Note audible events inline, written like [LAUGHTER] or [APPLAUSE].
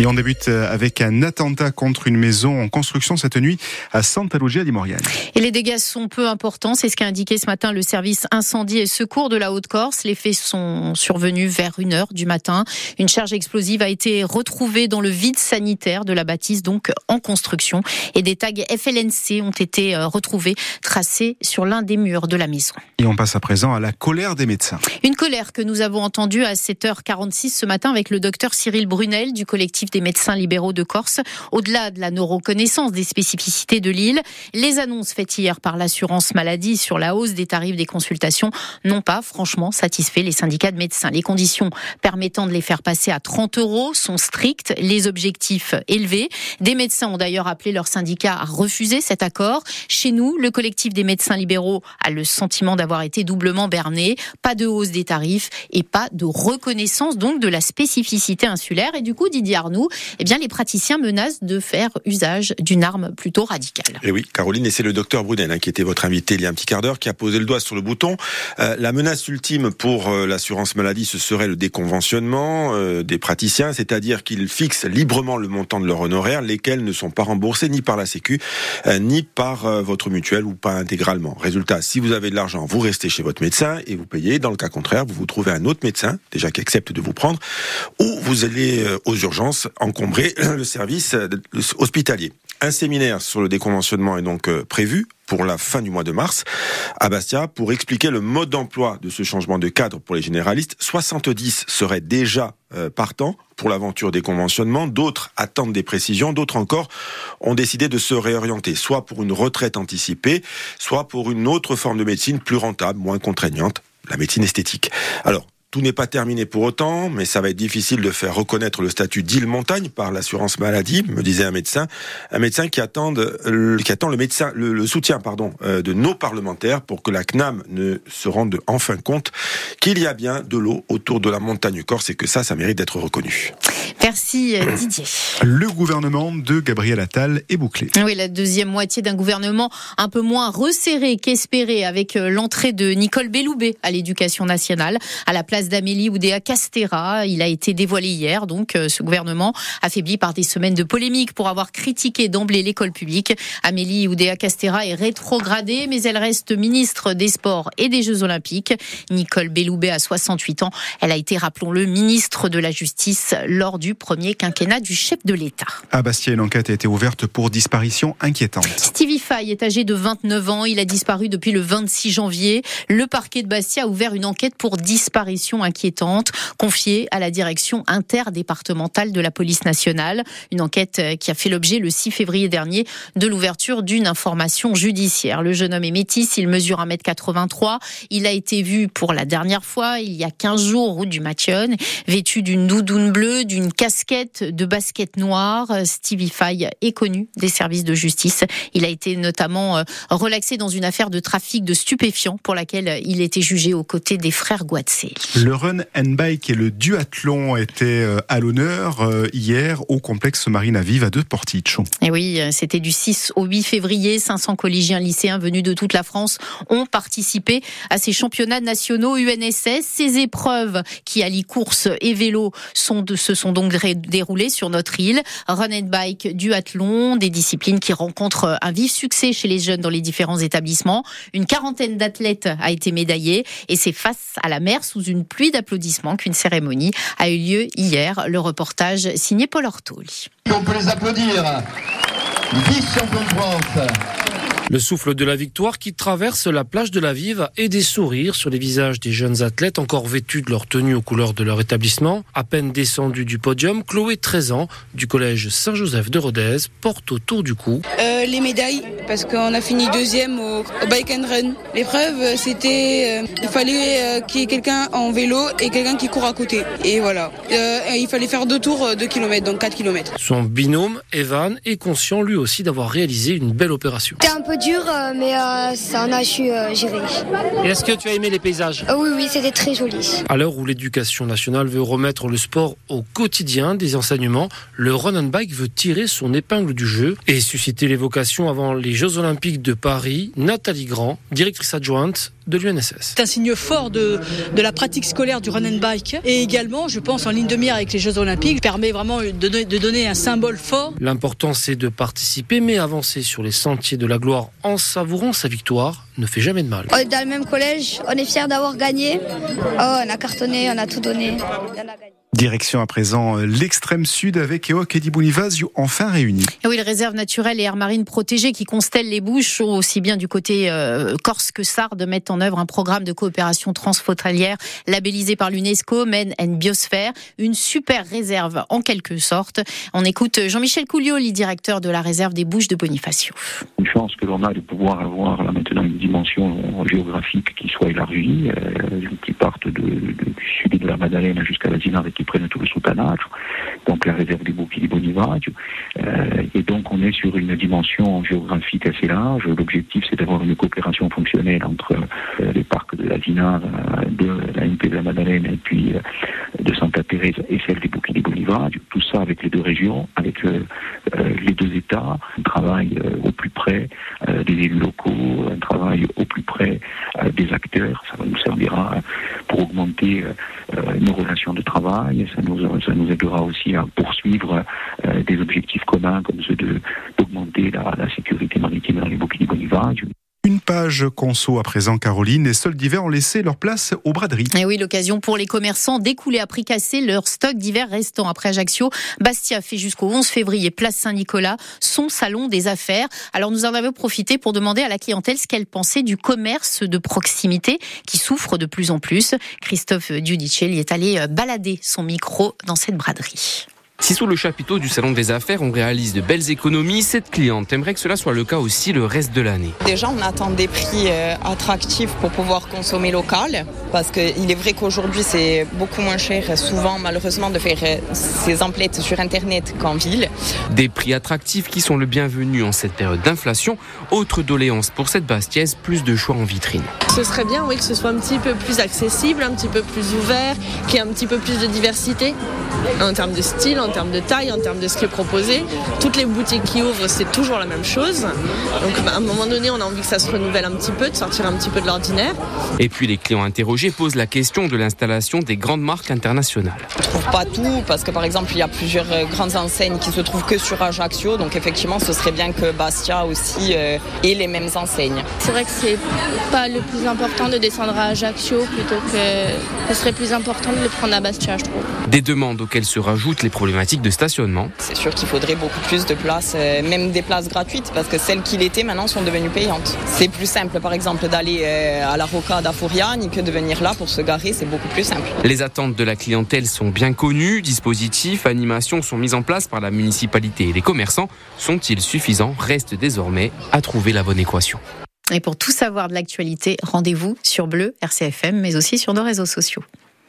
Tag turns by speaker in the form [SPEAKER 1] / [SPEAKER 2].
[SPEAKER 1] Et on débute avec un attentat contre une maison en construction cette nuit à Santa Lucia di Moriane.
[SPEAKER 2] Et les dégâts sont peu importants, c'est ce qu'a indiqué ce matin le service incendie et secours de la Haute-Corse. Les faits sont survenus vers 1h du matin. Une charge explosive a été retrouvée dans le vide sanitaire de la bâtisse, donc en construction. Et des tags FLNC ont été euh, retrouvés, tracés sur l'un des murs de la maison.
[SPEAKER 1] Et on passe à présent à la colère des médecins.
[SPEAKER 2] Une colère que nous avons entendue à 7h46 ce matin avec le docteur Cyril Brunel du collectif des médecins libéraux de Corse. Au-delà de la non-reconnaissance des spécificités de l'île, les annonces faites hier par l'assurance maladie sur la hausse des tarifs des consultations n'ont pas franchement satisfait les syndicats de médecins. Les conditions permettant de les faire passer à 30 euros sont strictes, les objectifs élevés. Des médecins ont d'ailleurs appelé leur syndicat à refuser cet accord. Chez nous, le collectif des médecins libéraux a le sentiment d'avoir été doublement berné. Pas de hausse des tarifs et pas de reconnaissance donc de la spécificité insulaire. Et du coup, Didier Eh bien, les praticiens menacent de faire usage d'une arme plutôt radicale.
[SPEAKER 3] Et oui, Caroline, et c'est le docteur Brunel hein, qui était votre invité il y a un petit quart d'heure, qui a posé le doigt sur le bouton. Euh, la menace ultime pour euh, l'assurance maladie, ce serait le déconventionnement euh, des praticiens, c'est-à-dire qu'ils fixent librement le montant de leur honoraire, lesquels ne sont pas remboursés ni par la Sécu, ni par votre mutuelle ou pas intégralement. Résultat, si vous avez de l'argent, vous restez chez votre médecin et vous payez. Dans le cas contraire, vous vous trouvez un autre médecin, déjà qui accepte de vous prendre, ou vous allez aux urgences encombrer [CLEARS THROAT] le service hospitalier. Un séminaire sur le déconventionnement est donc prévu pour la fin du mois de mars à Bastia pour expliquer le mode d'emploi de ce changement de cadre pour les généralistes. 70 seraient déjà euh, partants pour l'aventure des conventionnements, d'autres attendent des précisions, d'autres encore ont décidé de se réorienter, soit pour une retraite anticipée, soit pour une autre forme de médecine plus rentable, moins contraignante, la médecine esthétique. Alors, tout n'est pas terminé pour autant, mais ça va être difficile de faire reconnaître le statut d'île montagne par l'assurance maladie, me disait un médecin, un médecin qui attend, qui attend le médecin, le, soutien, euh, de nos parlementaires pour que la CNAM ne se rende enfin compte qu'il y a bien de l'eau autour de la montagne corse et que ça, ça mérite d'être reconnu.
[SPEAKER 2] Merci euh, Didier.
[SPEAKER 1] Le gouvernement de Gabriel Attal est bouclé.
[SPEAKER 2] Oui, la deuxième moitié d'un gouvernement un peu moins resserré qu'espéré avec euh, l'entrée de Nicole Belloubet à l'éducation nationale à la place d'Amélie Oudéa Castera. Il a été dévoilé hier, donc euh, ce gouvernement affaibli par des semaines de polémiques pour avoir critiqué d'emblée l'école publique. Amélie Oudéa Castera est rétrogradée, mais elle reste ministre des Sports et des Jeux Olympiques. Nicole Belloubet a 68 ans. Elle a été, rappelons-le, ministre de la Justice lors du premier quinquennat du chef de l'État.
[SPEAKER 1] À Bastia, une enquête a été ouverte pour disparition inquiétante.
[SPEAKER 2] Stevie Fay est âgé de 29 ans. Il a disparu depuis le 26 janvier. Le parquet de Bastia a ouvert une enquête pour disparition inquiétante confiée à la direction interdépartementale de la police nationale. Une enquête euh, qui a fait l'objet le 6 février dernier de l'ouverture d'une information judiciaire. Le jeune homme est métis, il mesure 1m83. Il a été vu pour la dernière fois il y a 15 jours route du Mathion, vêtu d'une doudoune bleue, d'une casquette de basket noire. Stevie Fay est connu des services de justice. Il a été notamment euh, relaxé dans une affaire de trafic de stupéfiants pour laquelle il était jugé aux côtés des frères Guatsé.
[SPEAKER 1] Le run and bike et le duathlon étaient euh, à l'honneur euh, hier au complexe Marine à Vive à deux Porticcio.
[SPEAKER 2] Et oui, euh, c'était du 6 au 8 février. 500 collégiens lycéens venus de toute la France ont participé à ces championnats nationaux UNSS. Ces épreuves qui allient course et vélo sont de, se sont donc déroulées sur notre île. Run and bike, duathlon, des disciplines qui rencontrent un vif succès chez les jeunes dans les différents établissements. Une quarantaine d'athlètes a été médaillée et c'est face à la mer sous une pluie d'applaudissements qu'une cérémonie a eu lieu hier. Le reportage signé Paul Ortoli.
[SPEAKER 4] On peut les applaudir. Vice champion de France.
[SPEAKER 5] Le souffle de la victoire qui traverse la plage de la Vive et des sourires sur les visages des jeunes athlètes encore vêtus de leur tenue aux couleurs de leur établissement. À peine descendu du podium, Chloé, 13 ans, du collège Saint-Joseph de Rodez, porte autour du cou.
[SPEAKER 6] Euh, les médailles, parce qu'on a fini deuxième au, bike and run. L'épreuve, c'était, euh, il fallait euh, qu'il y ait quelqu'un en vélo et quelqu'un qui court à côté. Et voilà. il fallait faire deux tours, de kilomètres, donc 4 kilomètres.
[SPEAKER 5] Son binôme, Evan, est conscient lui aussi d'avoir réalisé une belle opération
[SPEAKER 7] dur, euh, mais euh, ça en a su euh, gérer.
[SPEAKER 5] Et est-ce que tu as aimé les paysages?
[SPEAKER 7] Oui, oui, c'était très joli.
[SPEAKER 5] À l'heure où l'éducation nationale veut remettre le sport au quotidien des enseignements, le run and bike veut tirer son épingle du jeu et susciter les vocations avant les Jeux Olympiques de Paris. Nathalie Grand, directrice adjointe de l'UNSS.
[SPEAKER 8] C'est un signe fort de, de la pratique scolaire du run and bike et également, je pense, en ligne de mire avec les Jeux Olympiques, permet vraiment de, de donner un symbole fort.
[SPEAKER 5] L'important, c'est de participer, mais avancer sur les sentiers de la gloire en savourant sa victoire ne fait jamais de mal.
[SPEAKER 7] On est dans le même collège, on est fiers d'avoir gagné. Oh, on a cartonné, on a tout donné. On a gagné.
[SPEAKER 1] Direction à présent euh, l'extrême sud avec Eok et Dibounivazio enfin réunis.
[SPEAKER 2] Oui, les réserves naturelles et aires marines protégées qui constellent les Bouches, aussi bien du côté euh, corse que sarde, mettent en œuvre un programme de coopération transfrontalière labellisé par l'UNESCO, Men and Biosphère, une super réserve en quelque sorte. On écoute Jean-Michel Coulioli, directeur de la réserve des Bouches de Bonifacio.
[SPEAKER 9] Une chance que l'on a de pouvoir avoir là maintenant une dimension géographique qui soit élargie, euh, qui parte de, de, du sud de la Madeleine jusqu'à la Zinare et qui prennent tout le soutanage, donc la réserve des Bouquets du Bonivadio. Euh, et donc on est sur une dimension géographique assez large. L'objectif c'est d'avoir une coopération fonctionnelle entre euh, les parcs de la Zinare, euh, de la MP de la Madeleine et puis de Santa Teresa et celle des Bouquets du Bonivadio. Tout ça avec les deux régions, avec les deux États, un travail au plus près des élus locaux, un travail au plus près des acteurs. Ça nous servira pour augmenter nos relations de travail ça nous, ça nous aidera aussi à poursuivre euh, des objectifs communs comme ceux d'augmenter la, la, sécurité maritime dans les bouquets Bonivages.
[SPEAKER 1] Une page conso à présent, Caroline. Les soldes d'hiver ont laissé leur place aux braderies.
[SPEAKER 2] Et oui, l'occasion pour les commerçants d'écouler à prix cassé leur stock d'hiver restant après Ajaccio. Bastia fait jusqu'au 11 février place Saint-Nicolas son salon des affaires. Alors nous en avons profité pour demander à la clientèle ce qu'elle pensait du commerce de proximité qui souffre de plus en plus. Christophe Giudicelli est allé balader son micro dans cette braderie.
[SPEAKER 10] Si sous le chapiteau du salon des affaires, on réalise de belles économies, cette cliente aimerait que cela soit le cas aussi le reste de l'année.
[SPEAKER 11] Déjà, on attend des prix euh, attractifs pour pouvoir consommer local, parce qu'il est vrai qu'aujourd'hui, c'est beaucoup moins cher, souvent, malheureusement, de faire ces emplettes sur Internet qu'en ville.
[SPEAKER 10] Des prix attractifs qui sont le bienvenu en cette période d'inflation. Autre doléance pour cette Bastiaise, plus de choix en vitrine.
[SPEAKER 12] Ce serait bien, oui, que ce soit un petit peu plus accessible, un petit peu plus ouvert, qu'il y ait un petit peu plus de diversité en termes de style, en termes de taille, en termes de ce qui est proposé. Toutes les boutiques qui ouvrent, c'est toujours la même chose. Donc bah, à un moment donné, on a envie que ça se renouvelle un petit peu, de sortir un petit peu de l'ordinaire.
[SPEAKER 10] Et puis les clients interrogés posent la question de l'installation des grandes marques internationales.
[SPEAKER 11] Je trouve pas tout, parce que par exemple, il y a plusieurs grandes enseignes qui se trouvent que sur Ajaccio. Donc effectivement, ce serait bien que Bastia aussi euh, ait les mêmes enseignes.
[SPEAKER 12] C'est vrai que c'est pas le plus important de descendre à Ajaccio plutôt que ce serait plus important de le prendre à Bastia, je trouve.
[SPEAKER 10] Des demandes auxquelles se rajoutent les problématiques de stationnement.
[SPEAKER 11] C'est sûr qu'il faudrait beaucoup plus de places, euh, même des places gratuites, parce que celles qui l'étaient maintenant sont devenues payantes. C'est plus simple, par exemple, d'aller euh, à la Rocade à Fouriane que de venir là pour se garer, c'est beaucoup plus simple.
[SPEAKER 10] Les attentes de la clientèle sont bien connues, dispositifs, animations sont mis en place par la municipalité et les commerçants. Sont-ils suffisants? Reste désormais à trouver la bonne équation.
[SPEAKER 2] Et pour tout savoir de l'actualité, rendez-vous sur Bleu, RCFM, mais aussi sur nos réseaux sociaux.